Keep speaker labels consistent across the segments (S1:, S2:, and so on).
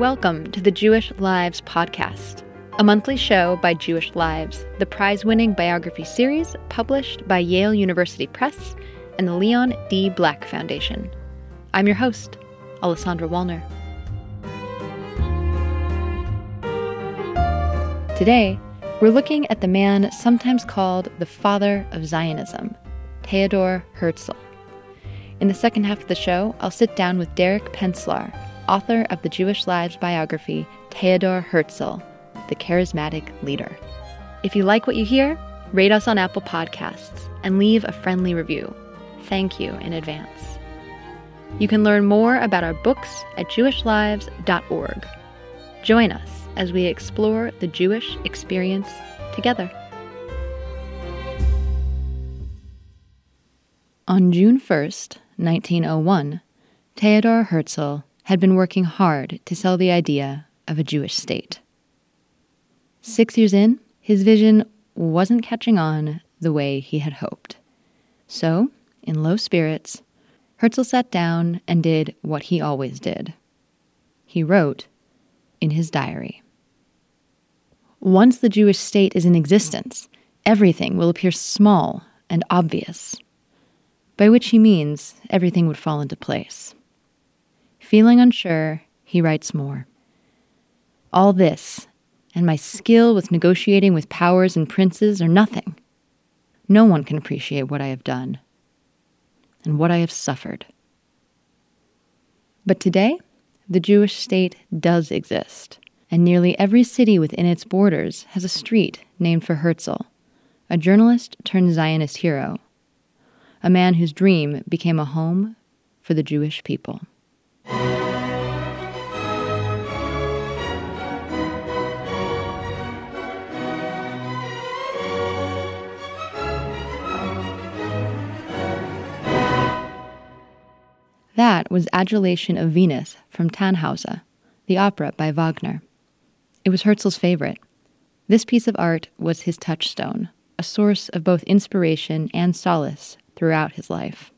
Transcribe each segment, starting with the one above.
S1: Welcome to the Jewish Lives Podcast, a monthly show by Jewish Lives, the prize winning biography series published by Yale University Press and the Leon D. Black Foundation. I'm your host, Alessandra Wallner. Today, we're looking at the man sometimes called the father of Zionism, Theodor Herzl. In the second half of the show, I'll sit down with Derek Penslar, author of the Jewish Lives biography Theodor Herzl, the charismatic leader. If you like what you hear, rate us on Apple Podcasts and leave a friendly review. Thank you in advance. You can learn more about our books at jewishlives.org. Join us as we explore the Jewish experience together. On June 1st, 1901, Theodor Herzl had been working hard to sell the idea of a Jewish state. Six years in, his vision wasn't catching on the way he had hoped. So, in low spirits, Herzl sat down and did what he always did. He wrote in his diary Once the Jewish state is in existence, everything will appear small and obvious, by which he means everything would fall into place. Feeling unsure, he writes more. All this, and my skill with negotiating with powers and princes, are nothing. No one can appreciate what I have done and what I have suffered. But today, the Jewish state does exist, and nearly every city within its borders has a street named for Herzl, a journalist turned Zionist hero, a man whose dream became a home for the Jewish people. That was Adulation of Venus from Tannhauser, the opera by Wagner. It was Herzl's favorite. This piece of art was his touchstone, a source of both inspiration and solace throughout his life.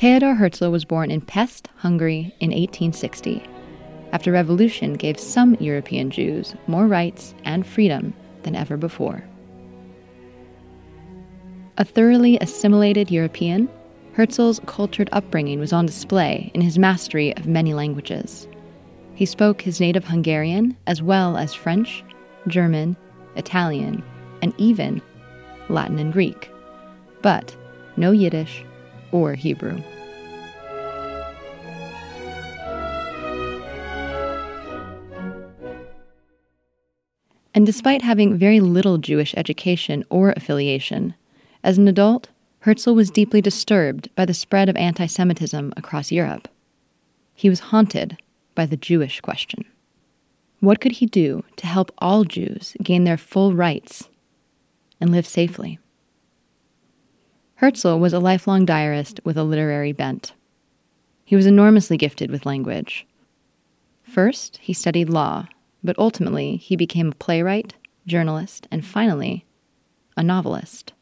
S1: Theodor Herzl was born in Pest, Hungary in 1860, after revolution gave some European Jews more rights and freedom than ever before. A thoroughly assimilated European, Herzl's cultured upbringing was on display in his mastery of many languages. He spoke his native Hungarian as well as French, German, Italian, and even Latin and Greek, but no Yiddish or Hebrew. And despite having very little Jewish education or affiliation, as an adult, Herzl was deeply disturbed by the spread of anti Semitism across Europe. He was haunted by the Jewish question. What could he do to help all Jews gain their full rights and live safely? Herzl was a lifelong diarist with a literary bent. He was enormously gifted with language. First, he studied law, but ultimately he became a playwright, journalist, and finally, a novelist.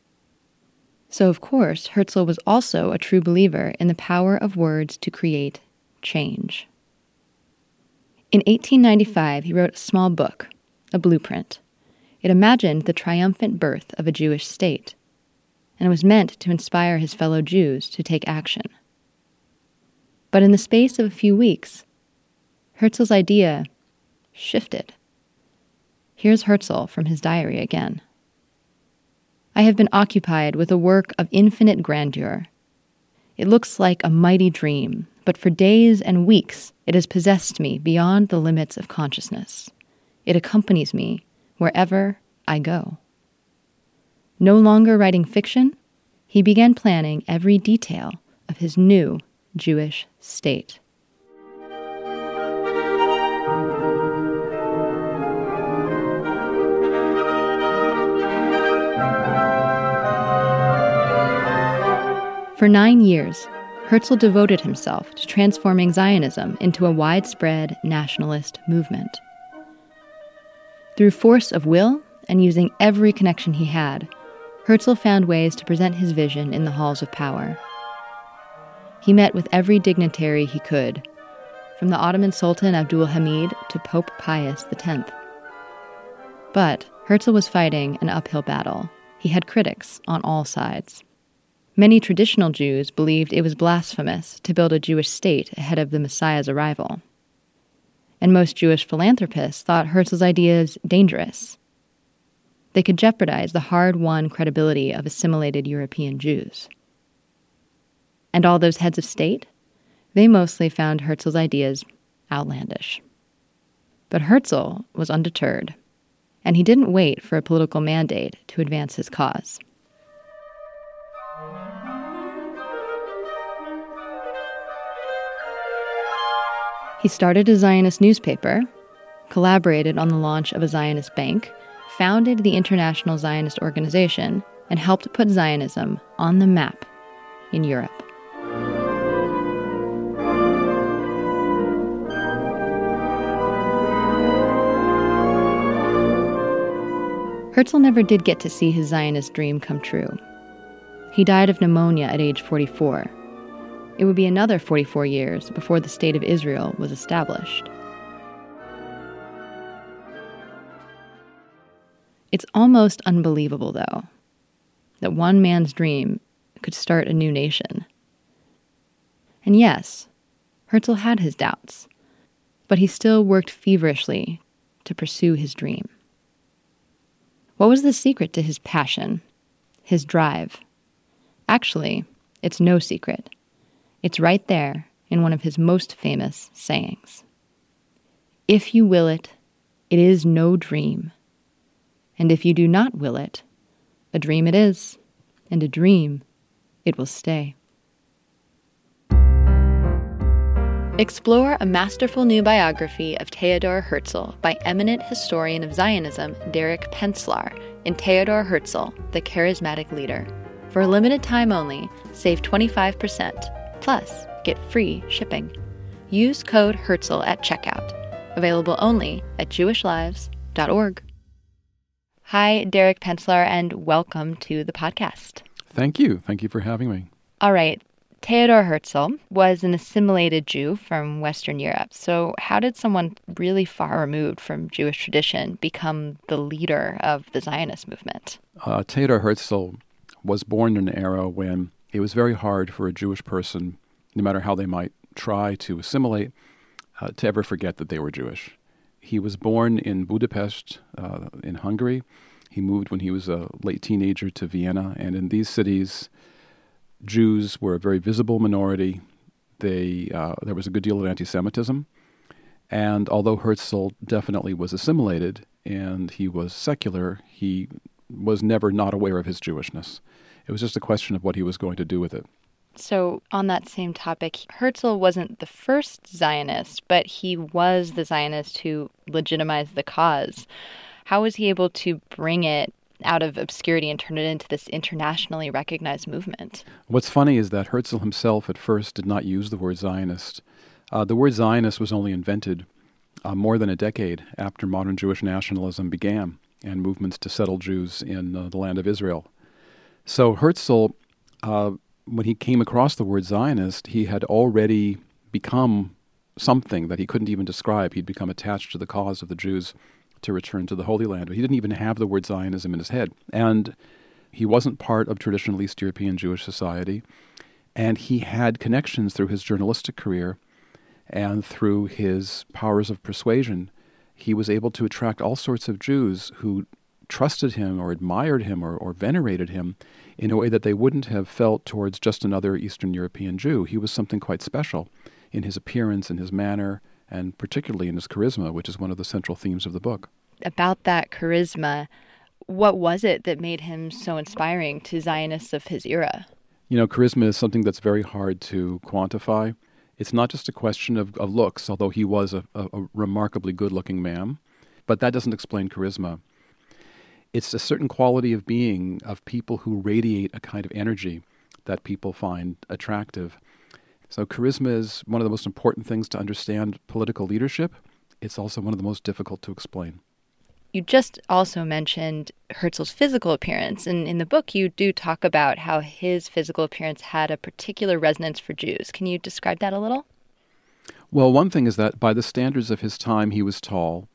S1: So, of course, Herzl was also a true believer in the power of words to create change. In 1895, he wrote a small book, a blueprint. It imagined the triumphant birth of a Jewish state and was meant to inspire his fellow Jews to take action. But in the space of a few weeks, Herzl's idea shifted. Here's Herzl from his diary again. I have been occupied with a work of infinite grandeur. It looks like a mighty dream, but for days and weeks it has possessed me beyond the limits of consciousness. It accompanies me wherever I go. No longer writing fiction, he began planning every detail of his new Jewish state. For nine years, Herzl devoted himself to transforming Zionism into a widespread nationalist movement. Through force of will and using every connection he had, Herzl found ways to present his vision in the halls of power. He met with every dignitary he could, from the Ottoman Sultan Abdul Hamid to Pope Pius X. But Herzl was fighting an uphill battle. He had critics on all sides. Many traditional Jews believed it was blasphemous to build a Jewish state ahead of the Messiah's arrival. And most Jewish philanthropists thought Herzl's ideas dangerous. They could jeopardize the hard won credibility of assimilated European Jews. And all those heads of state? They mostly found Herzl's ideas outlandish. But Herzl was undeterred and he didn't wait for a political mandate to advance his cause. He started a Zionist newspaper, collaborated on the launch of a Zionist bank, founded the International Zionist Organization, and helped put Zionism on the map in Europe. Herzl never did get to see his Zionist dream come true. He died of pneumonia at age 44. It would be another 44 years before the State of Israel was established. It's almost unbelievable, though, that one man's dream could start a new nation. And yes, Herzl had his doubts, but he still worked feverishly to pursue his dream. What was the secret to his passion, his drive? Actually, it's no secret. It's right there in one of his most famous sayings If you will it, it is no dream. And if you do not will it, a dream it is, and a dream it will stay. Explore a masterful new biography of Theodor Herzl by eminent historian of Zionism Derek Penslar in Theodor Herzl, The Charismatic Leader. For a limited time only, save 25%, plus get free shipping. Use code Herzl at checkout. Available only at jewishlives.org. Hi, Derek Penslar, and welcome to the podcast.
S2: Thank you. Thank you for having me.
S1: All right. Theodor Herzl was an assimilated Jew from Western Europe. So, how did someone really far removed from Jewish tradition become the leader of the Zionist movement?
S2: Uh, Theodor Herzl was born in an era when it was very hard for a Jewish person, no matter how they might try to assimilate, uh, to ever forget that they were Jewish. He was born in Budapest, uh, in Hungary. He moved when he was a late teenager to Vienna, and in these cities, Jews were a very visible minority. They, uh, there was a good deal of anti Semitism. And although Herzl definitely was assimilated and he was secular, he was never not aware of his Jewishness. It was just a question of what he was going to do with it.
S1: So, on that same topic, Herzl wasn't the first Zionist, but he was the Zionist who legitimized the cause. How was he able to bring it out of obscurity and turn it into this internationally recognized movement.
S2: What's funny is that Herzl himself at first did not use the word Zionist. Uh, the word Zionist was only invented uh, more than a decade after modern Jewish nationalism began and movements to settle Jews in uh, the land of Israel. So Herzl, uh, when he came across the word Zionist, he had already become something that he couldn't even describe. He'd become attached to the cause of the Jews to return to the Holy Land. But he didn't even have the word Zionism in his head. And he wasn't part of traditional East European Jewish society. And he had connections through his journalistic career and through his powers of persuasion. He was able to attract all sorts of Jews who trusted him or admired him or, or venerated him in a way that they wouldn't have felt towards just another Eastern European Jew. He was something quite special in his appearance, in his manner, and particularly in his charisma, which is one of the central themes of the book.
S1: About that charisma, what was it that made him so inspiring to Zionists of his era?
S2: You know, charisma is something that's very hard to quantify. It's not just a question of, of looks, although he was a, a, a remarkably good looking man, but that doesn't explain charisma. It's a certain quality of being of people who radiate a kind of energy that people find attractive. So, charisma is one of the most important things to understand political leadership. It's also one of the most difficult to explain.
S1: You just also mentioned Herzl's physical appearance. And in the book, you do talk about how his physical appearance had a particular resonance for Jews. Can you describe that a little?
S2: Well, one thing is that by the standards of his time, he was tall.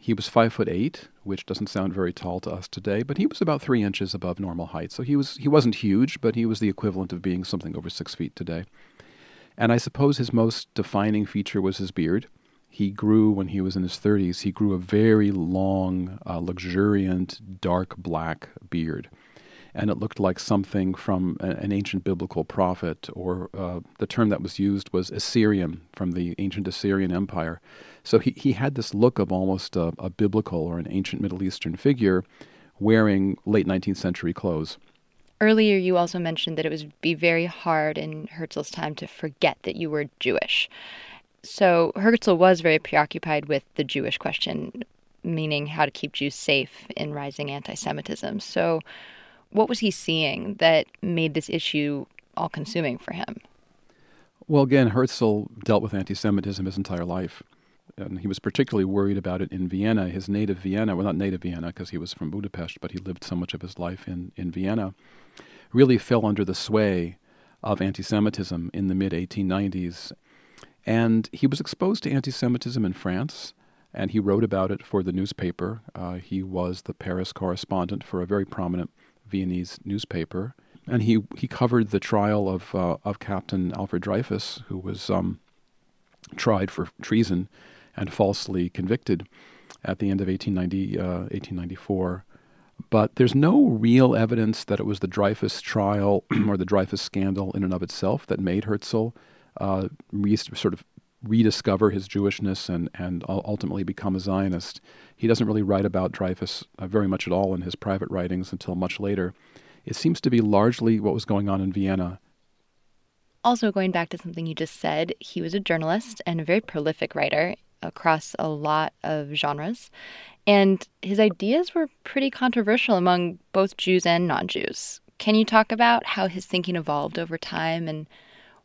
S2: He was five foot eight, which doesn't sound very tall to us today, but he was about three inches above normal height. So he was he wasn't huge, but he was the equivalent of being something over six feet today. And I suppose his most defining feature was his beard. He grew when he was in his 30s. He grew a very long, uh, luxuriant, dark black beard and it looked like something from an ancient biblical prophet, or uh, the term that was used was Assyrian from the ancient Assyrian Empire. So he, he had this look of almost a, a biblical or an ancient Middle Eastern figure wearing late 19th century clothes.
S1: Earlier, you also mentioned that it would be very hard in Herzl's time to forget that you were Jewish. So Herzl was very preoccupied with the Jewish question, meaning how to keep Jews safe in rising anti Semitism. So, what was he seeing that made this issue all consuming for him?
S2: Well, again, Herzl dealt with anti Semitism his entire life. And he was particularly worried about it in Vienna, his native Vienna. Well, not native Vienna, because he was from Budapest, but he lived so much of his life in, in Vienna. Really fell under the sway of anti Semitism in the mid 1890s. And he was exposed to anti Semitism in France, and he wrote about it for the newspaper. Uh, he was the Paris correspondent for a very prominent Viennese newspaper, and he he covered the trial of uh, of Captain Alfred Dreyfus, who was um, tried for treason and falsely convicted at the end of 1890, uh, 1894. But there's no real evidence that it was the Dreyfus trial or the Dreyfus scandal in and of itself that made Herzl uh, sort of rediscover his Jewishness and, and ultimately become a Zionist. He doesn't really write about Dreyfus uh, very much at all in his private writings until much later. It seems to be largely what was going on in Vienna.
S1: Also, going back to something you just said, he was a journalist and a very prolific writer across a lot of genres. And his ideas were pretty controversial among both Jews and non Jews. Can you talk about how his thinking evolved over time and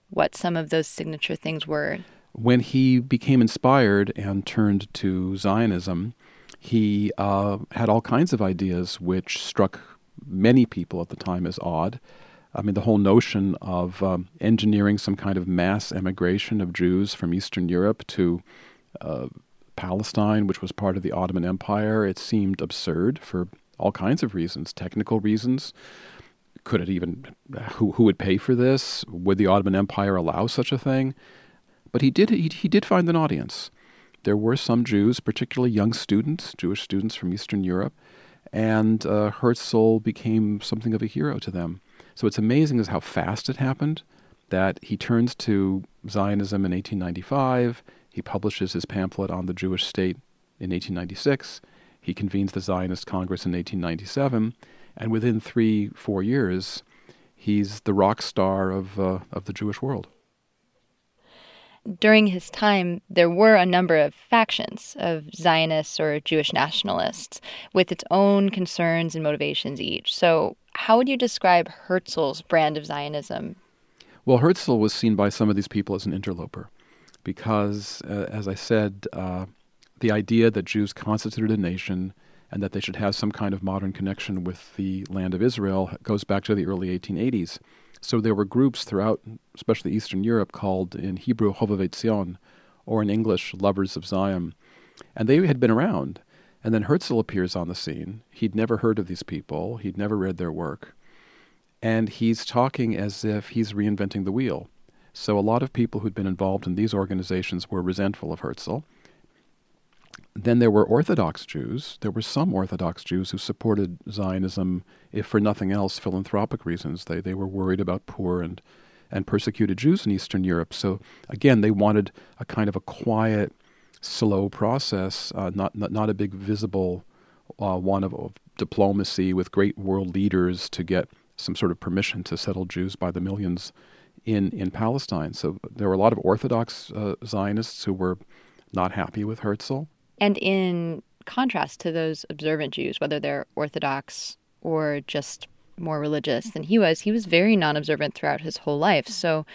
S1: what some of those signature things were?
S2: When he became inspired and turned to Zionism, he uh, had all kinds of ideas which struck many people at the time as odd. I mean, the whole notion of um, engineering some kind of mass emigration of Jews from Eastern Europe to uh, Palestine, which was part of the Ottoman Empire, it seemed absurd for all kinds of reasons, technical reasons. Could it even, who, who would pay for this? Would the Ottoman Empire allow such a thing? But he did he, he did find an audience. There were some Jews, particularly young students, Jewish students from Eastern Europe, and uh, Herzl became something of a hero to them. So it's amazing as how fast it happened. That he turns to Zionism in 1895. He publishes his pamphlet on the Jewish state in 1896. He convenes the Zionist Congress in 1897, and within three, four years, he's the rock star of uh, of the Jewish world
S1: during his time, there were a number of factions of Zionists or Jewish nationalists with its own concerns and motivations each. So, how would you describe Herzl's brand of Zionism?
S2: Well, Herzl was seen by some of these people as an interloper because, uh, as I said, uh, the idea that Jews constituted a nation and that they should have some kind of modern connection with the land of Israel goes back to the early 1880s. So there were groups throughout, especially Eastern Europe, called in Hebrew Hovevei Zion, or in English Lovers of Zion. And they had been around. And then Herzl appears on the scene. He'd never heard of these people, he'd never read their work. And he's talking as if he's reinventing the wheel. So a lot of people who'd been involved in these organizations were resentful of Herzl. Then there were Orthodox Jews. There were some Orthodox Jews who supported Zionism, if for nothing else, philanthropic reasons. They, they were worried about poor and, and persecuted Jews in Eastern Europe. So, again, they wanted a kind of a quiet, slow process, uh, not, not, not a big visible uh, one of, of diplomacy with great world leaders to get some sort of permission to settle Jews by the millions in, in Palestine. So there were a lot of Orthodox uh, Zionists who were not happy with Herzl.
S1: And in contrast to those observant Jews, whether they're Orthodox or just more religious than he was, he was very non observant throughout his whole life. So,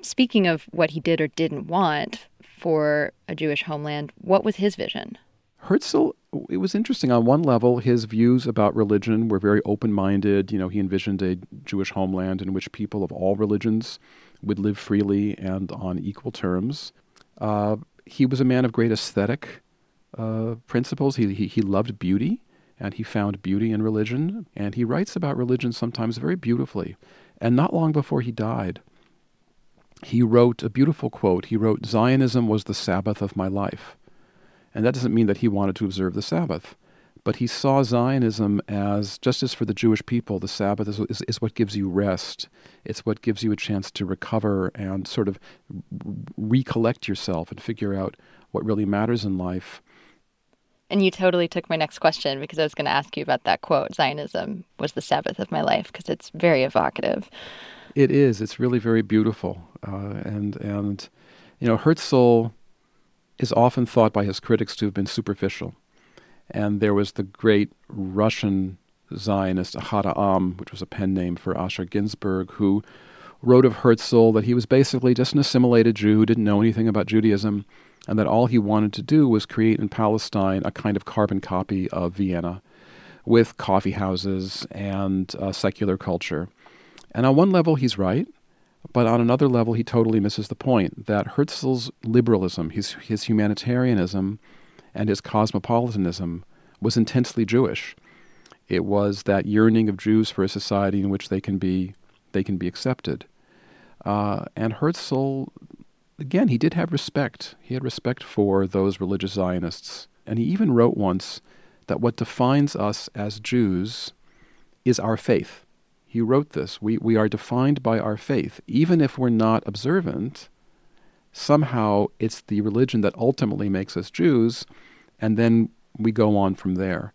S1: speaking of what he did or didn't want for a Jewish homeland, what was his vision?
S2: Herzl, it was interesting. On one level, his views about religion were very open minded. You know, he envisioned a Jewish homeland in which people of all religions would live freely and on equal terms. Uh, he was a man of great aesthetic uh, principles. He, he, he loved beauty, and he found beauty in religion. And he writes about religion sometimes very beautifully. And not long before he died, he wrote a beautiful quote. He wrote, Zionism was the Sabbath of my life. And that doesn't mean that he wanted to observe the Sabbath, but he saw Zionism as, just as for the Jewish people, the Sabbath is, is, is what gives you rest. It's what gives you a chance to recover and sort of recollect yourself and figure out what really matters in life.
S1: And you totally took my next question because I was going to ask you about that quote Zionism was the Sabbath of my life because it's very evocative.
S2: It is. It's really very beautiful. Uh, and, and, you know, Herzl is often thought by his critics to have been superficial. And there was the great Russian Zionist Ahad Ha'am, which was a pen name for Asher Ginsburg, who wrote of Herzl that he was basically just an assimilated Jew who didn't know anything about Judaism, and that all he wanted to do was create in Palestine a kind of carbon copy of Vienna with coffee houses and uh, secular culture. And on one level, he's right. But on another level, he totally misses the point that Herzl's liberalism, his, his humanitarianism, and his cosmopolitanism was intensely Jewish. It was that yearning of Jews for a society in which they can be, they can be accepted. Uh, and Herzl, again, he did have respect. He had respect for those religious Zionists. And he even wrote once that what defines us as Jews is our faith he wrote this. We, we are defined by our faith. Even if we're not observant, somehow it's the religion that ultimately makes us Jews, and then we go on from there.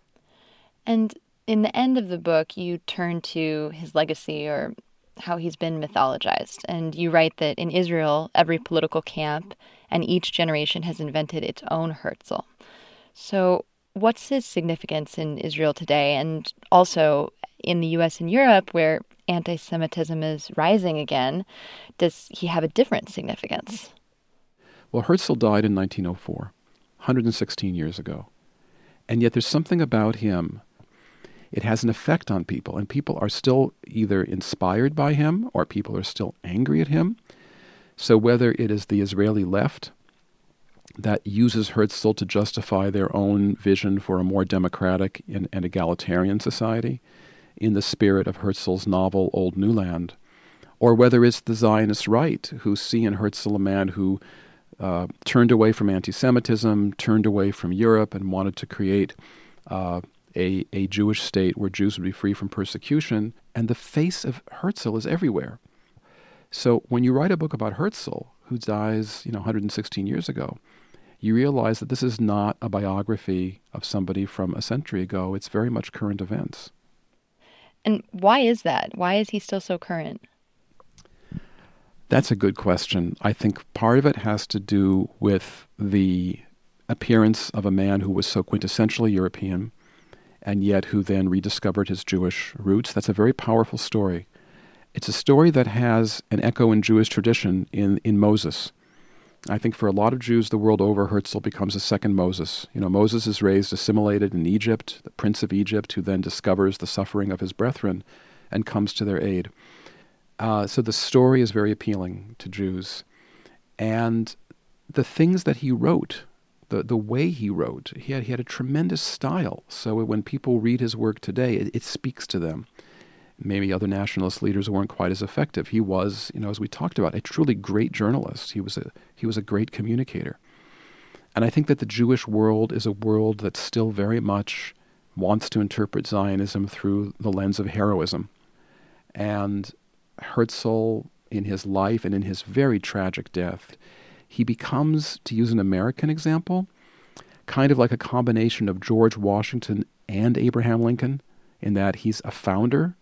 S1: And in the end of the book, you turn to his legacy or how he's been mythologized. And you write that in Israel, every political camp and each generation has invented its own Herzl. So, what's his significance in Israel today? And also, in the US and Europe, where anti Semitism is rising again, does he have a different significance?
S2: Well, Herzl died in 1904, 116 years ago. And yet there's something about him. It has an effect on people, and people are still either inspired by him or people are still angry at him. So, whether it is the Israeli left that uses Herzl to justify their own vision for a more democratic and, and egalitarian society, in the spirit of Herzl's novel Old New Land, or whether it's the Zionist right who see in Herzl a man who uh, turned away from anti Semitism, turned away from Europe, and wanted to create uh, a, a Jewish state where Jews would be free from persecution. And the face of Herzl is everywhere. So when you write a book about Herzl, who dies, you know, 116 years ago, you realize that this is not a biography of somebody from a century ago. It's very much current events.
S1: And why is that? Why is he still so current?
S2: That's a good question. I think part of it has to do with the appearance of a man who was so quintessentially European and yet who then rediscovered his Jewish roots. That's a very powerful story. It's a story that has an echo in Jewish tradition in, in Moses. I think for a lot of Jews the world over, Herzl becomes a second Moses. You know, Moses is raised assimilated in Egypt, the prince of Egypt, who then discovers the suffering of his brethren and comes to their aid. Uh, so the story is very appealing to Jews. And the things that he wrote, the, the way he wrote, he had, he had a tremendous style. So when people read his work today, it, it speaks to them maybe other nationalist leaders weren't quite as effective. He was, you know, as we talked about, a truly great journalist. He was a he was a great communicator. And I think that the Jewish world is a world that still very much wants to interpret Zionism through the lens of heroism. And Herzl, in his life and in his very tragic death, he becomes, to use an American example, kind of like a combination of George Washington and Abraham Lincoln, in that he's a founder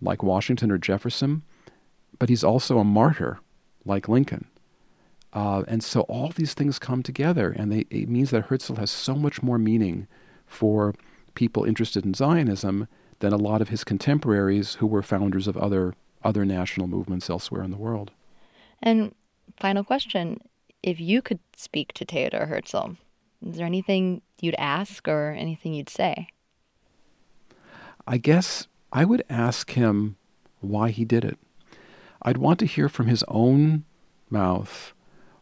S2: like Washington or Jefferson, but he's also a martyr like Lincoln. Uh, and so all these things come together, and they, it means that Herzl has so much more meaning for people interested in Zionism than a lot of his contemporaries who were founders of other other national movements elsewhere in the world.
S1: And final question if you could speak to Theodor Herzl, is there anything you'd ask or anything you'd say?
S2: I guess I would ask him why he did it. I'd want to hear from his own mouth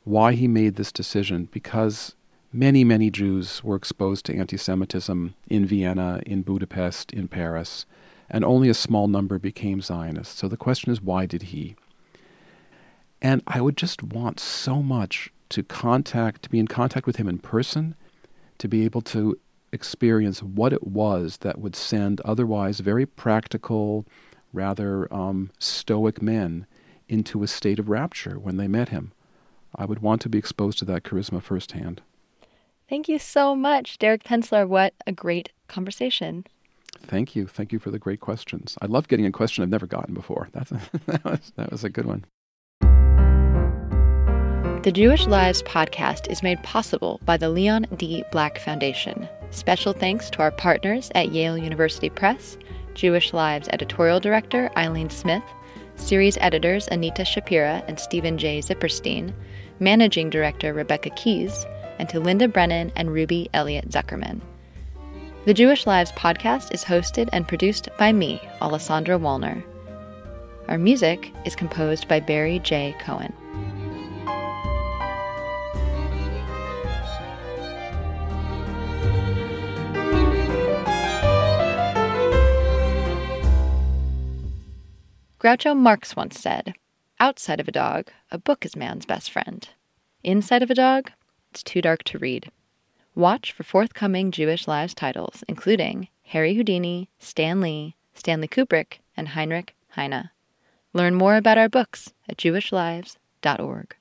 S2: why he made this decision because many, many Jews were exposed to anti Semitism in Vienna, in Budapest, in Paris, and only a small number became Zionists. So the question is, why did he? And I would just want so much to contact, to be in contact with him in person, to be able to experience what it was that would send otherwise very practical, rather um, stoic men into a state of rapture when they met him. I would want to be exposed to that charisma firsthand.
S1: Thank you so much, Derek Penslar. What a great conversation.
S2: Thank you. Thank you for the great questions. I love getting a question I've never gotten before. That's a, that, was, that was a good one.
S1: The Jewish Lives podcast is made possible by the Leon D. Black Foundation. Special thanks to our partners at Yale University Press, Jewish Lives editorial director Ileene Smith, series editors Anita Shapira and Steven J. Zipperstein, managing director Rebecca Keys, and to Linda Brennan and Ruby Elliott Zuckerman. The Jewish Lives podcast is hosted and produced by me, Alessandra Wallner. Our music is composed by Barry J. Cohen. Groucho Marx once said, Outside of a dog, a book is man's best friend. Inside of a dog, it's too dark to read. Watch for forthcoming Jewish Lives titles, including Harry Houdini, Stan Lee, Stanley Kubrick, and Heinrich Heine. Learn more about our books at jewishlives.org.